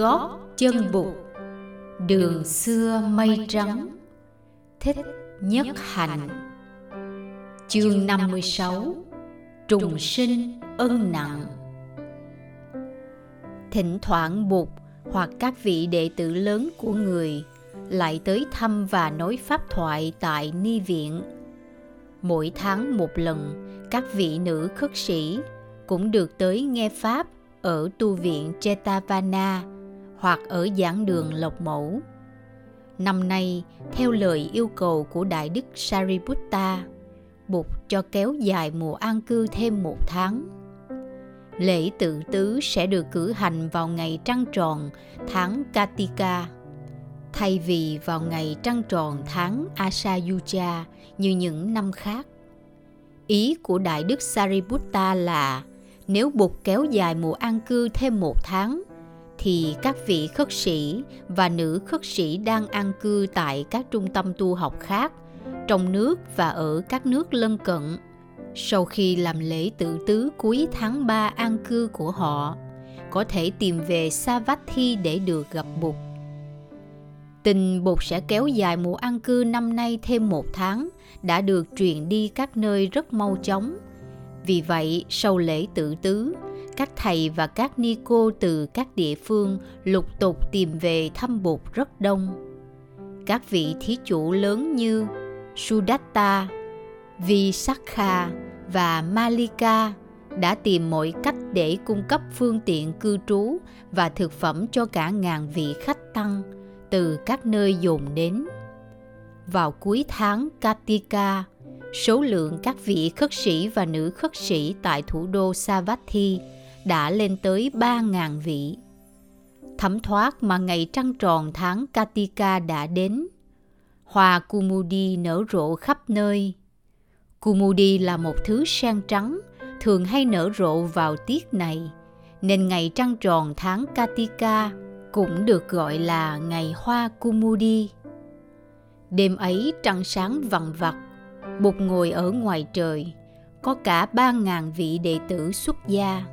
gót chân bụt. Đường xưa mây trắng, thích nhất hạnh. Chương 56 trùng sinh ân nặng. Thỉnh thoảng bụt hoặc các vị đệ tử lớn của người lại tới thăm và nói pháp thoại tại ni viện. Mỗi tháng một lần, các vị nữ khất sĩ cũng được tới nghe pháp ở tu viện Chetavana hoặc ở giảng đường Lộc Mẫu. Năm nay, theo lời yêu cầu của Đại Đức Sariputta, Bụt cho kéo dài mùa an cư thêm một tháng. Lễ tự tứ sẽ được cử hành vào ngày trăng tròn tháng Katika, thay vì vào ngày trăng tròn tháng Asayuja như những năm khác. Ý của Đại Đức Sariputta là nếu Bụt kéo dài mùa an cư thêm một tháng, thì các vị khất sĩ và nữ khất sĩ đang an cư tại các trung tâm tu học khác, trong nước và ở các nước lân cận. Sau khi làm lễ tự tứ cuối tháng 3 an cư của họ, có thể tìm về Savatthi để được gặp Bụt. Tình Bụt sẽ kéo dài mùa an cư năm nay thêm một tháng đã được truyền đi các nơi rất mau chóng – vì vậy, sau lễ tự tứ, các thầy và các ni cô từ các địa phương lục tục tìm về thăm Bụt rất đông. Các vị thí chủ lớn như Sudatta, Visakha và Malika đã tìm mọi cách để cung cấp phương tiện cư trú và thực phẩm cho cả ngàn vị khách tăng từ các nơi dồn đến. Vào cuối tháng Katika, số lượng các vị khất sĩ và nữ khất sĩ tại thủ đô Savatthi đã lên tới 3.000 vị. Thấm thoát mà ngày trăng tròn tháng Katika đã đến. Hoa Kumudi nở rộ khắp nơi. Kumudi là một thứ sen trắng, thường hay nở rộ vào tiết này, nên ngày trăng tròn tháng Katika cũng được gọi là ngày hoa Kumudi. Đêm ấy trăng sáng vằn vặt Bụt ngồi ở ngoài trời, có cả ba ngàn vị đệ tử xuất gia.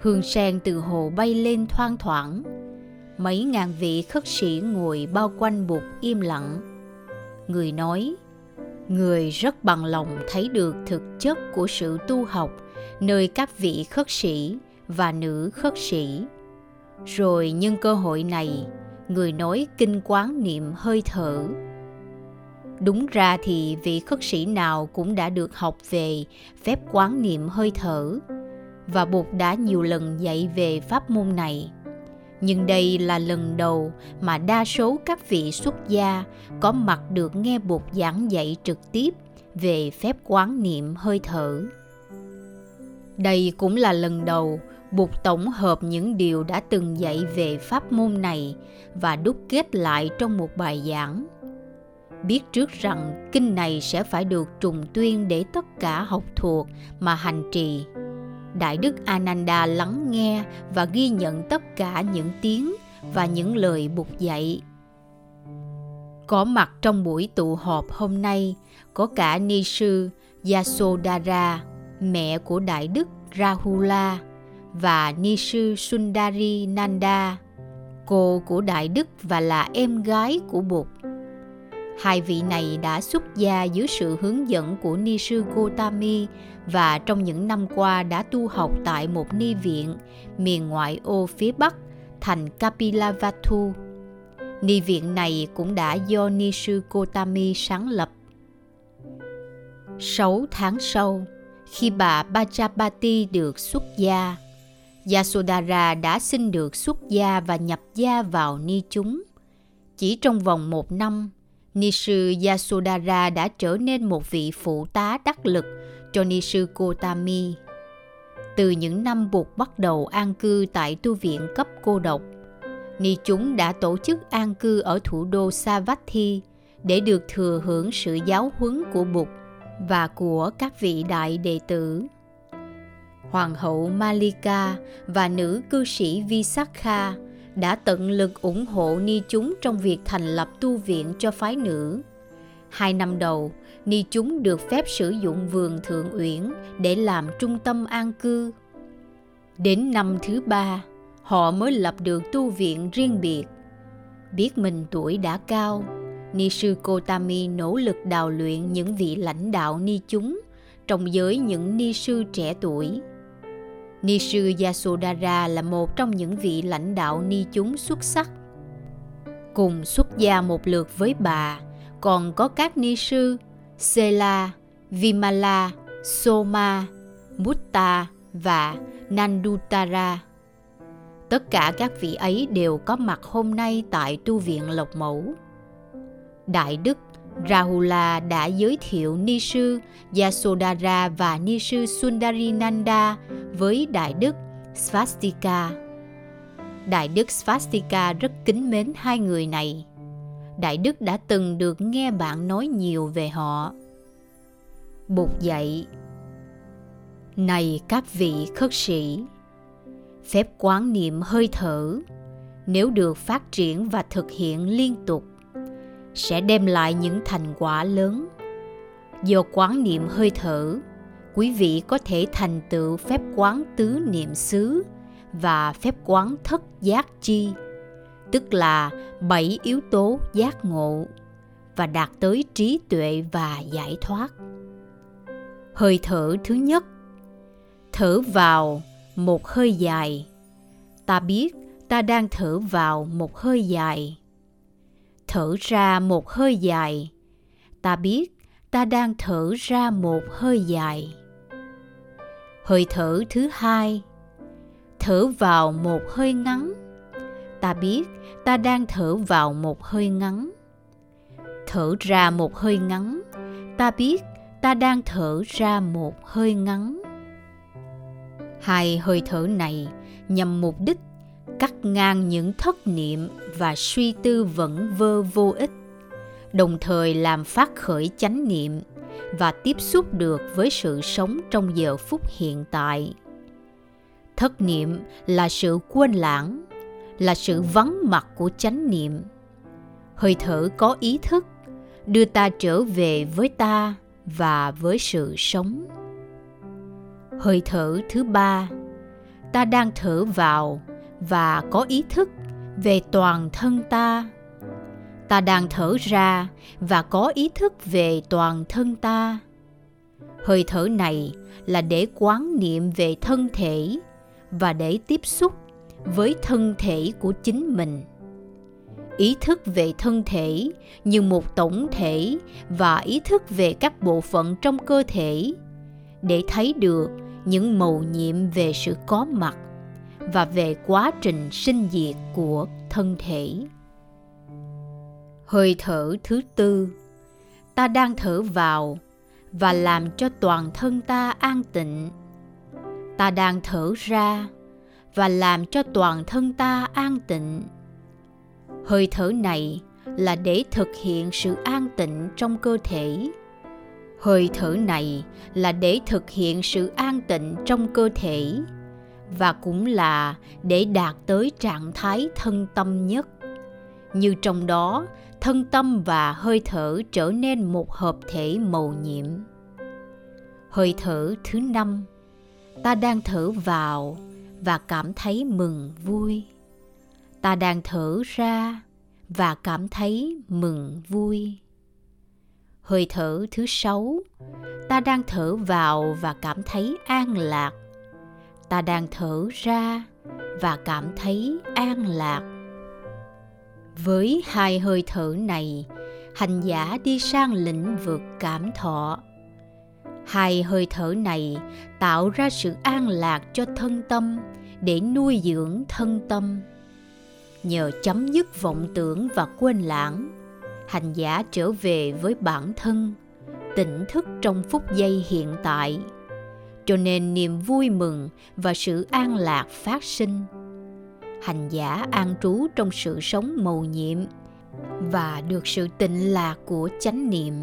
Hương sen từ hồ bay lên thoang thoảng. Mấy ngàn vị khất sĩ ngồi bao quanh Bụt im lặng. Người nói, người rất bằng lòng thấy được thực chất của sự tu học nơi các vị khất sĩ và nữ khất sĩ. Rồi nhân cơ hội này, người nói kinh quán niệm hơi thở Đúng ra thì vị khất sĩ nào cũng đã được học về phép quán niệm hơi thở và Bụt đã nhiều lần dạy về pháp môn này. Nhưng đây là lần đầu mà đa số các vị xuất gia có mặt được nghe Bụt giảng dạy trực tiếp về phép quán niệm hơi thở. Đây cũng là lần đầu Bụt tổng hợp những điều đã từng dạy về pháp môn này và đúc kết lại trong một bài giảng biết trước rằng kinh này sẽ phải được trùng tuyên để tất cả học thuộc mà hành trì đại đức ananda lắng nghe và ghi nhận tất cả những tiếng và những lời bục dạy. Có mặt trong buổi tụ họp hôm nay có cả ni sư yasodhara, mẹ của đại đức rahula và ni sư sundari nanda, cô của đại đức và là em gái của bụt. Hai vị này đã xuất gia dưới sự hướng dẫn của Ni sư Gotami và trong những năm qua đã tu học tại một ni viện miền ngoại ô phía Bắc thành Kapilavatthu. Ni viện này cũng đã do Ni sư Gotami sáng lập. Sáu tháng sau, khi bà Bajapati được xuất gia, Yasodhara đã xin được xuất gia và nhập gia vào ni chúng. Chỉ trong vòng một năm, ni sư đã trở nên một vị phụ tá đắc lực cho ni sư Từ những năm buộc bắt đầu an cư tại tu viện cấp cô độc, ni chúng đã tổ chức an cư ở thủ đô Savatthi để được thừa hưởng sự giáo huấn của Bụt và của các vị đại đệ tử. Hoàng hậu Malika và nữ cư sĩ Visakha đã tận lực ủng hộ ni chúng trong việc thành lập tu viện cho phái nữ. Hai năm đầu, ni chúng được phép sử dụng vườn Thượng Uyển để làm trung tâm an cư. Đến năm thứ ba, họ mới lập được tu viện riêng biệt. Biết mình tuổi đã cao, Ni sư Kotami nỗ lực đào luyện những vị lãnh đạo ni chúng trong giới những ni sư trẻ tuổi. Ni sư Yasodhara là một trong những vị lãnh đạo ni chúng xuất sắc. Cùng xuất gia một lượt với bà, còn có các ni sư Sela, Vimala, Soma, Mutta và Nandutara. Tất cả các vị ấy đều có mặt hôm nay tại tu viện Lộc Mẫu. Đại Đức Rahula đã giới thiệu Ni sư Yasodhara và Ni sư Sundarinanda với Đại Đức Svastika. Đại Đức Svastika rất kính mến hai người này. Đại Đức đã từng được nghe bạn nói nhiều về họ. Bụt dạy Này các vị khất sĩ, phép quán niệm hơi thở nếu được phát triển và thực hiện liên tục sẽ đem lại những thành quả lớn. Do quán niệm hơi thở, quý vị có thể thành tựu phép quán tứ niệm xứ và phép quán thất giác chi, tức là bảy yếu tố giác ngộ, và đạt tới trí tuệ và giải thoát. Hơi thở thứ nhất, thở vào một hơi dài. Ta biết ta đang thở vào một hơi dài thở ra một hơi dài. Ta biết, ta đang thở ra một hơi dài. Hơi thở thứ hai. Thở vào một hơi ngắn. Ta biết, ta đang thở vào một hơi ngắn. Thở ra một hơi ngắn. Ta biết, ta đang thở ra một hơi ngắn. Hai hơi thở này nhằm mục đích cắt ngang những thất niệm và suy tư vẫn vơ vô ích, đồng thời làm phát khởi chánh niệm và tiếp xúc được với sự sống trong giờ phút hiện tại. Thất niệm là sự quên lãng, là sự vắng mặt của chánh niệm. Hơi thở có ý thức đưa ta trở về với ta và với sự sống. Hơi thở thứ ba, ta đang thở vào và có ý thức về toàn thân ta. Ta đang thở ra và có ý thức về toàn thân ta. Hơi thở này là để quán niệm về thân thể và để tiếp xúc với thân thể của chính mình. Ý thức về thân thể như một tổng thể và ý thức về các bộ phận trong cơ thể để thấy được những màu nhiệm về sự có mặt và về quá trình sinh diệt của thân thể. Hơi thở thứ tư, ta đang thở vào và làm cho toàn thân ta an tịnh. Ta đang thở ra và làm cho toàn thân ta an tịnh. Hơi thở này là để thực hiện sự an tịnh trong cơ thể. Hơi thở này là để thực hiện sự an tịnh trong cơ thể và cũng là để đạt tới trạng thái thân tâm nhất. Như trong đó, thân tâm và hơi thở trở nên một hợp thể màu nhiệm. Hơi thở thứ năm, ta đang thở vào và cảm thấy mừng vui. Ta đang thở ra và cảm thấy mừng vui. Hơi thở thứ sáu, ta đang thở vào và cảm thấy an lạc ta đang thở ra và cảm thấy an lạc. Với hai hơi thở này, hành giả đi sang lĩnh vực cảm thọ. Hai hơi thở này tạo ra sự an lạc cho thân tâm để nuôi dưỡng thân tâm. Nhờ chấm dứt vọng tưởng và quên lãng, hành giả trở về với bản thân, tỉnh thức trong phút giây hiện tại cho nên niềm vui mừng và sự an lạc phát sinh. Hành giả an trú trong sự sống màu nhiệm và được sự tịnh lạc của chánh niệm.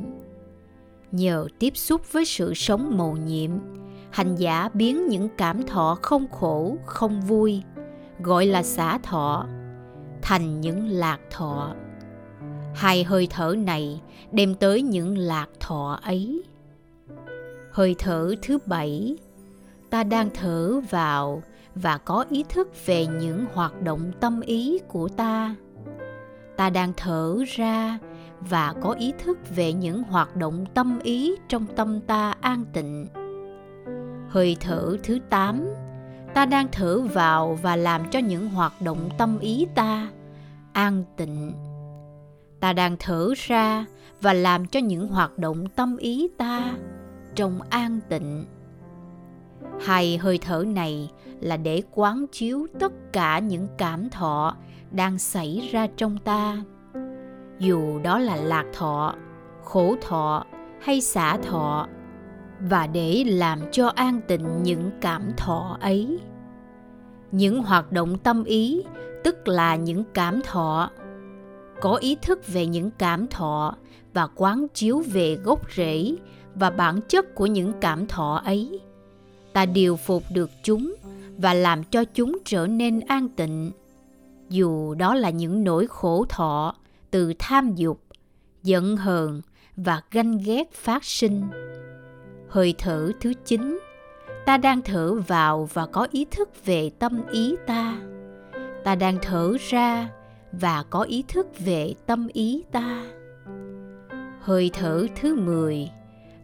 Nhờ tiếp xúc với sự sống màu nhiệm, hành giả biến những cảm thọ không khổ, không vui, gọi là xả thọ, thành những lạc thọ. Hai hơi thở này đem tới những lạc thọ ấy hơi thở thứ bảy. Ta đang thở vào và có ý thức về những hoạt động tâm ý của ta. Ta đang thở ra và có ý thức về những hoạt động tâm ý trong tâm ta an tịnh. Hơi thở thứ 8 ta đang thở vào và làm cho những hoạt động tâm ý ta an tịnh. Ta đang thở ra và làm cho những hoạt động tâm ý ta trong an tịnh. Hai hơi thở này là để quán chiếu tất cả những cảm thọ đang xảy ra trong ta. Dù đó là lạc thọ, khổ thọ hay xả thọ, và để làm cho an tịnh những cảm thọ ấy. Những hoạt động tâm ý, tức là những cảm thọ, có ý thức về những cảm thọ và quán chiếu về gốc rễ và bản chất của những cảm thọ ấy. Ta điều phục được chúng và làm cho chúng trở nên an tịnh. Dù đó là những nỗi khổ thọ từ tham dục, giận hờn và ganh ghét phát sinh. Hơi thở thứ chín, ta đang thở vào và có ý thức về tâm ý ta. Ta đang thở ra và có ý thức về tâm ý ta. Hơi thở thứ mười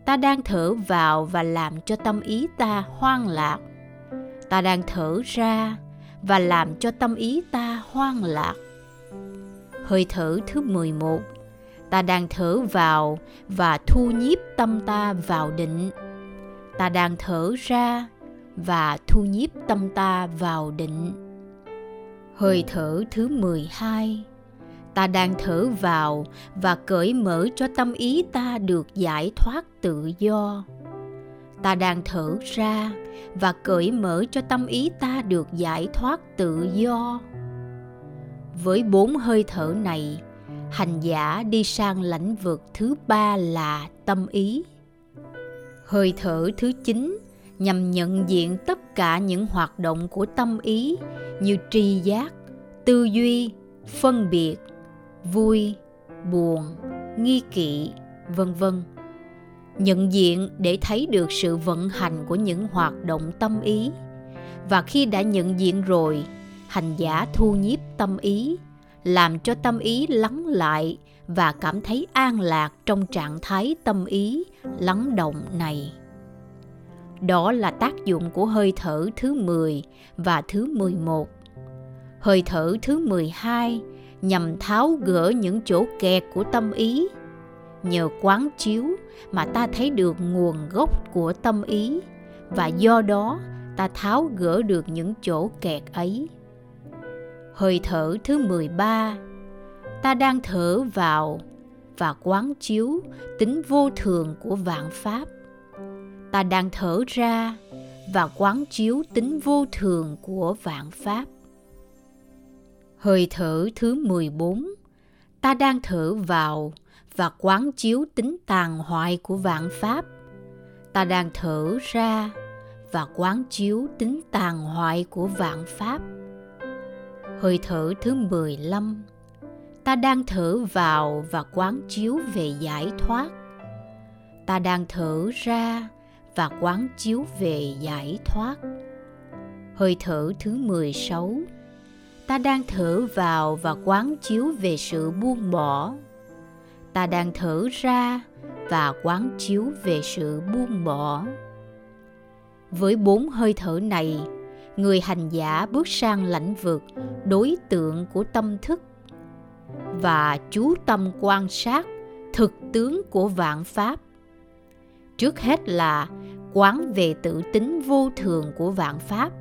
ta đang thở vào và làm cho tâm ý ta hoang lạc. Ta đang thở ra và làm cho tâm ý ta hoang lạc. Hơi thở thứ 11 ta đang thở vào và thu nhiếp tâm ta vào định. Ta đang thở ra và thu nhiếp tâm ta vào định. Hơi thở thứ 12 ta đang thở vào và cởi mở cho tâm ý ta được giải thoát tự do. Ta đang thở ra và cởi mở cho tâm ý ta được giải thoát tự do. Với bốn hơi thở này, hành giả đi sang lãnh vực thứ ba là tâm ý. Hơi thở thứ chín nhằm nhận diện tất cả những hoạt động của tâm ý như tri giác, tư duy, phân biệt vui, buồn, nghi kỵ, vân vân nhận diện để thấy được sự vận hành của những hoạt động tâm ý và khi đã nhận diện rồi, hành giả thu nhiếp tâm ý, làm cho tâm ý lắng lại và cảm thấy an lạc trong trạng thái tâm ý lắng động này. Đó là tác dụng của hơi thở thứ 10 và thứ 11. Hơi thở thứ 12 nhằm tháo gỡ những chỗ kẹt của tâm ý. Nhờ quán chiếu mà ta thấy được nguồn gốc của tâm ý, và do đó ta tháo gỡ được những chỗ kẹt ấy. Hơi thở thứ 13 Ta đang thở vào và quán chiếu tính vô thường của vạn pháp. Ta đang thở ra và quán chiếu tính vô thường của vạn pháp. Hơi thở thứ 14 Ta đang thở vào và quán chiếu tính tàn hoại của vạn pháp. Ta đang thở ra và quán chiếu tính tàn hoại của vạn pháp. Hơi thở thứ 15 ta đang thở vào và quán chiếu về giải thoát. Ta đang thở ra và quán chiếu về giải thoát. Hơi thở thứ 16 ta đang thở vào và quán chiếu về sự buông bỏ. Ta đang thở ra và quán chiếu về sự buông bỏ. Với bốn hơi thở này, người hành giả bước sang lãnh vực đối tượng của tâm thức. Và chú tâm quan sát thực tướng của vạn pháp. Trước hết là quán về tự tính vô thường của vạn pháp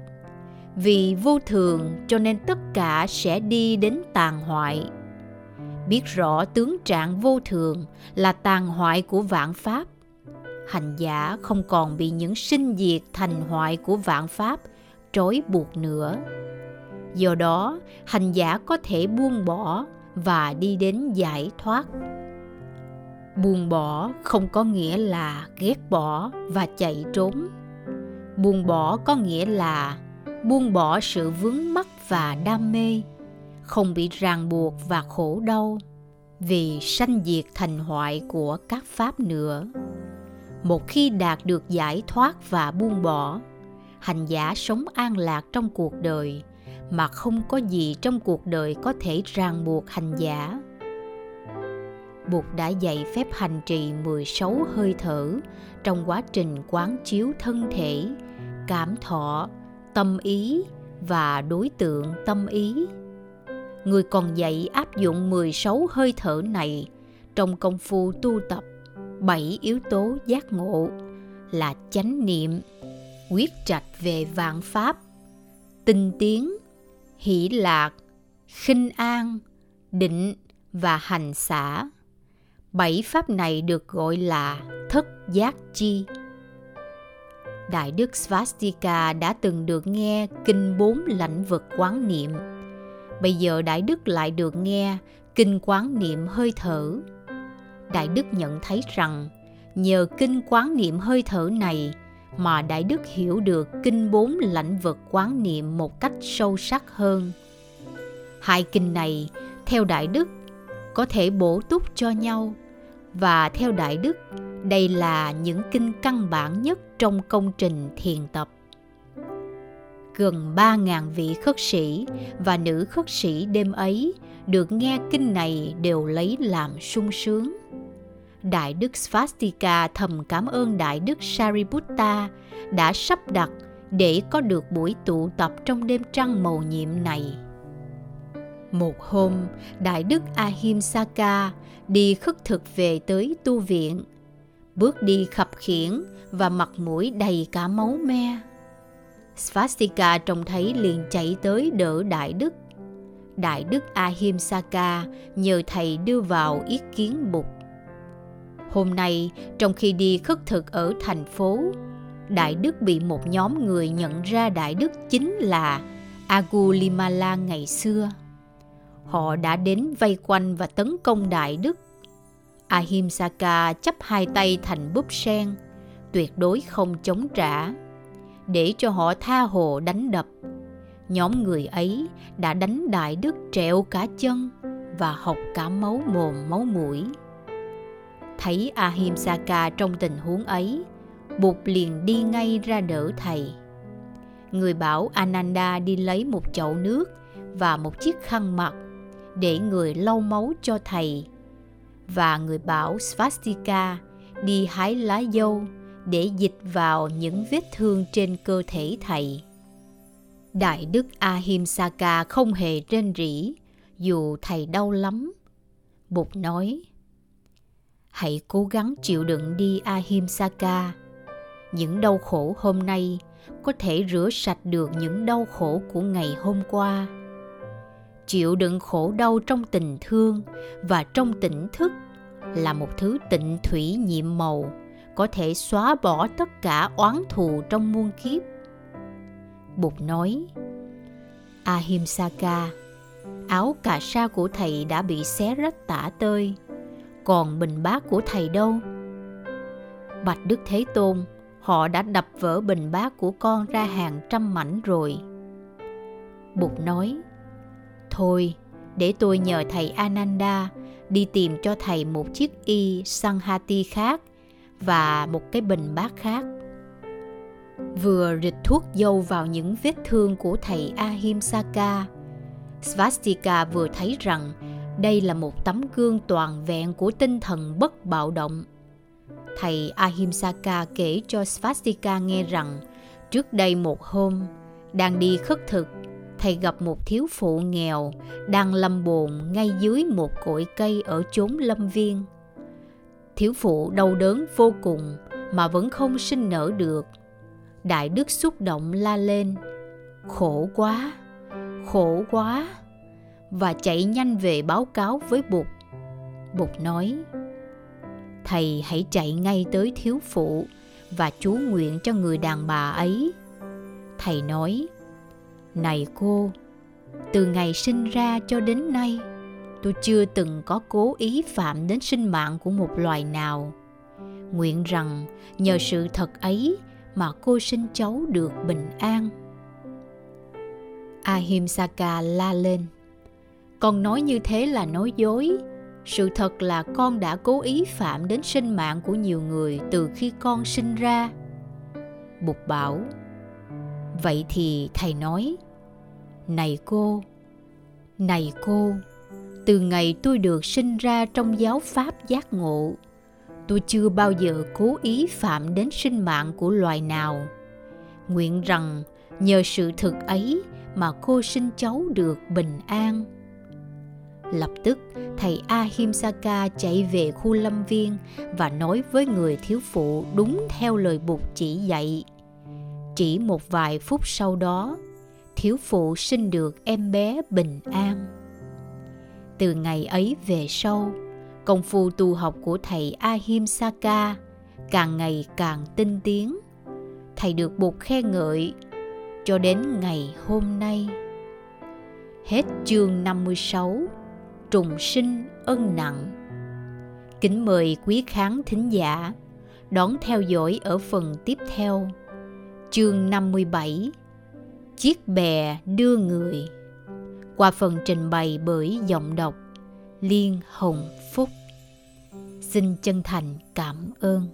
vì vô thường cho nên tất cả sẽ đi đến tàn hoại. Biết rõ tướng trạng vô thường là tàn hoại của vạn pháp. Hành giả không còn bị những sinh diệt thành hoại của vạn pháp trói buộc nữa. Do đó, hành giả có thể buông bỏ và đi đến giải thoát. Buông bỏ không có nghĩa là ghét bỏ và chạy trốn. Buông bỏ có nghĩa là buông bỏ sự vướng mắc và đam mê không bị ràng buộc và khổ đau vì sanh diệt thành hoại của các pháp nữa một khi đạt được giải thoát và buông bỏ hành giả sống an lạc trong cuộc đời mà không có gì trong cuộc đời có thể ràng buộc hành giả. Bụt đã dạy phép hành trì 16 hơi thở trong quá trình quán chiếu thân thể, cảm thọ, tâm ý và đối tượng tâm ý. Người còn dạy áp dụng 16 hơi thở này trong công phu tu tập bảy yếu tố giác ngộ là chánh niệm, quyết trạch về vạn pháp, tinh tiến, hỷ lạc, khinh an, định và hành xả. Bảy pháp này được gọi là thất giác chi. Đại đức Svastika đã từng được nghe kinh bốn lãnh vực quán niệm. Bây giờ Đại đức lại được nghe kinh quán niệm hơi thở. Đại đức nhận thấy rằng nhờ kinh quán niệm hơi thở này mà Đại Đức hiểu được kinh bốn lãnh vực quán niệm một cách sâu sắc hơn. Hai kinh này, theo Đại Đức, có thể bổ túc cho nhau và theo Đại Đức, đây là những kinh căn bản nhất trong công trình thiền tập. Gần 3.000 vị khất sĩ và nữ khất sĩ đêm ấy được nghe kinh này đều lấy làm sung sướng. Đại Đức Svastika thầm cảm ơn Đại Đức Sariputta đã sắp đặt để có được buổi tụ tập trong đêm trăng màu nhiệm này. Một hôm, Đại Đức Ahimsaka đi khất thực về tới tu viện, bước đi khập khiễng và mặt mũi đầy cả máu me. Svastika trông thấy liền chạy tới đỡ Đại Đức. Đại Đức Ahimsaka nhờ thầy đưa vào ý kiến bục Hôm nay, trong khi đi khất thực ở thành phố, Đại Đức bị một nhóm người nhận ra Đại Đức chính là Agulimala ngày xưa. Họ đã đến vây quanh và tấn công Đại Đức. Ahimsaka chấp hai tay thành búp sen, tuyệt đối không chống trả, để cho họ tha hồ đánh đập. Nhóm người ấy đã đánh Đại Đức trẹo cả chân và học cả máu mồm máu mũi. Thấy Ahimsaka trong tình huống ấy, Bụt liền đi ngay ra đỡ thầy. Người bảo Ananda đi lấy một chậu nước và một chiếc khăn mặt để người lau máu cho thầy. Và người bảo Svastika đi hái lá dâu để dịch vào những vết thương trên cơ thể thầy. Đại đức Ahimsaka không hề rên rỉ, dù thầy đau lắm. Bụt nói, hãy cố gắng chịu đựng đi ahimsaka những đau khổ hôm nay có thể rửa sạch được những đau khổ của ngày hôm qua chịu đựng khổ đau trong tình thương và trong tỉnh thức là một thứ tịnh thủy nhiệm màu, có thể xóa bỏ tất cả oán thù trong muôn kiếp. Bụt nói, ahimsaka, áo cà sa của thầy đã bị xé rách tả tơi, còn bình bát của thầy đâu? Bạch đức thế tôn, họ đã đập vỡ bình bát của con ra hàng trăm mảnh rồi. Bụt nói thôi để tôi nhờ thầy ananda đi tìm cho thầy một chiếc y sanghati khác và một cái bình bát khác vừa rịch thuốc dâu vào những vết thương của thầy ahimsaka svastika vừa thấy rằng đây là một tấm gương toàn vẹn của tinh thần bất bạo động. Thầy Ahimsaka kể cho Svastika nghe rằng trước đây một hôm, đang đi khất thực, thầy gặp một thiếu phụ nghèo đang lâm bồn ngay dưới một cội cây ở chốn lâm viên. Thiếu phụ đau đớn vô cùng mà vẫn không sinh nở được. Đại đức xúc động la lên, khổ quá, khổ quá và chạy nhanh về báo cáo với Bụt. Bụt nói, Thầy hãy chạy ngay tới thiếu phụ và chú nguyện cho người đàn bà ấy. Thầy nói, này cô, từ ngày sinh ra cho đến nay, tôi chưa từng có cố ý phạm đến sinh mạng của một loài nào. Nguyện rằng nhờ sự thật ấy mà cô sinh cháu được bình an. Ahimsaka la lên con nói như thế là nói dối sự thật là con đã cố ý phạm đến sinh mạng của nhiều người từ khi con sinh ra bục bảo Vậy thì thầy nói, Này cô, này cô, từ ngày tôi được sinh ra trong giáo pháp giác ngộ, tôi chưa bao giờ cố ý phạm đến sinh mạng của loài nào. Nguyện rằng nhờ sự thực ấy mà cô sinh cháu được bình an. Lập tức, thầy Ahimsaka chạy về khu lâm viên và nói với người thiếu phụ đúng theo lời Bụt chỉ dạy. Chỉ một vài phút sau đó, thiếu phụ sinh được em bé bình an. Từ ngày ấy về sau, công phu tu học của thầy Ahimsaka càng ngày càng tinh tiến. Thầy được Bụt khen ngợi cho đến ngày hôm nay. Hết chương 56 Trùng sinh ân nặng Kính mời quý khán thính giả đón theo dõi ở phần tiếp theo Chương 57 Chiếc bè đưa người. Qua phần trình bày bởi giọng đọc Liên Hồng Phúc. Xin chân thành cảm ơn.